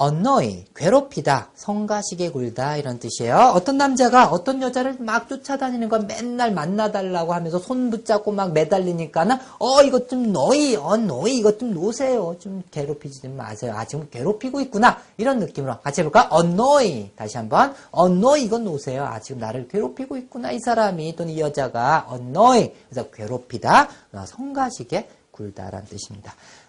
annoy, 괴롭히다, 성가시게 굴다 이런 뜻이에요. 어떤 남자가 어떤 여자를 막 쫓아다니는 거 맨날 만나달라고 하면서 손 붙잡고 막 매달리니까는 어 이것 좀 너희, 어, 언너이 이것 좀 놓으세요. 좀 괴롭히지 좀 마세요. 아 지금 괴롭히고 있구나 이런 느낌으로 같이 해볼까? annoy 다시 한번 annoy 이건 놓으세요. 아 지금 나를 괴롭히고 있구나 이 사람이 또는 이 여자가 annoy 그래서 괴롭히다, 어, 성가시게 굴다라는 뜻입니다.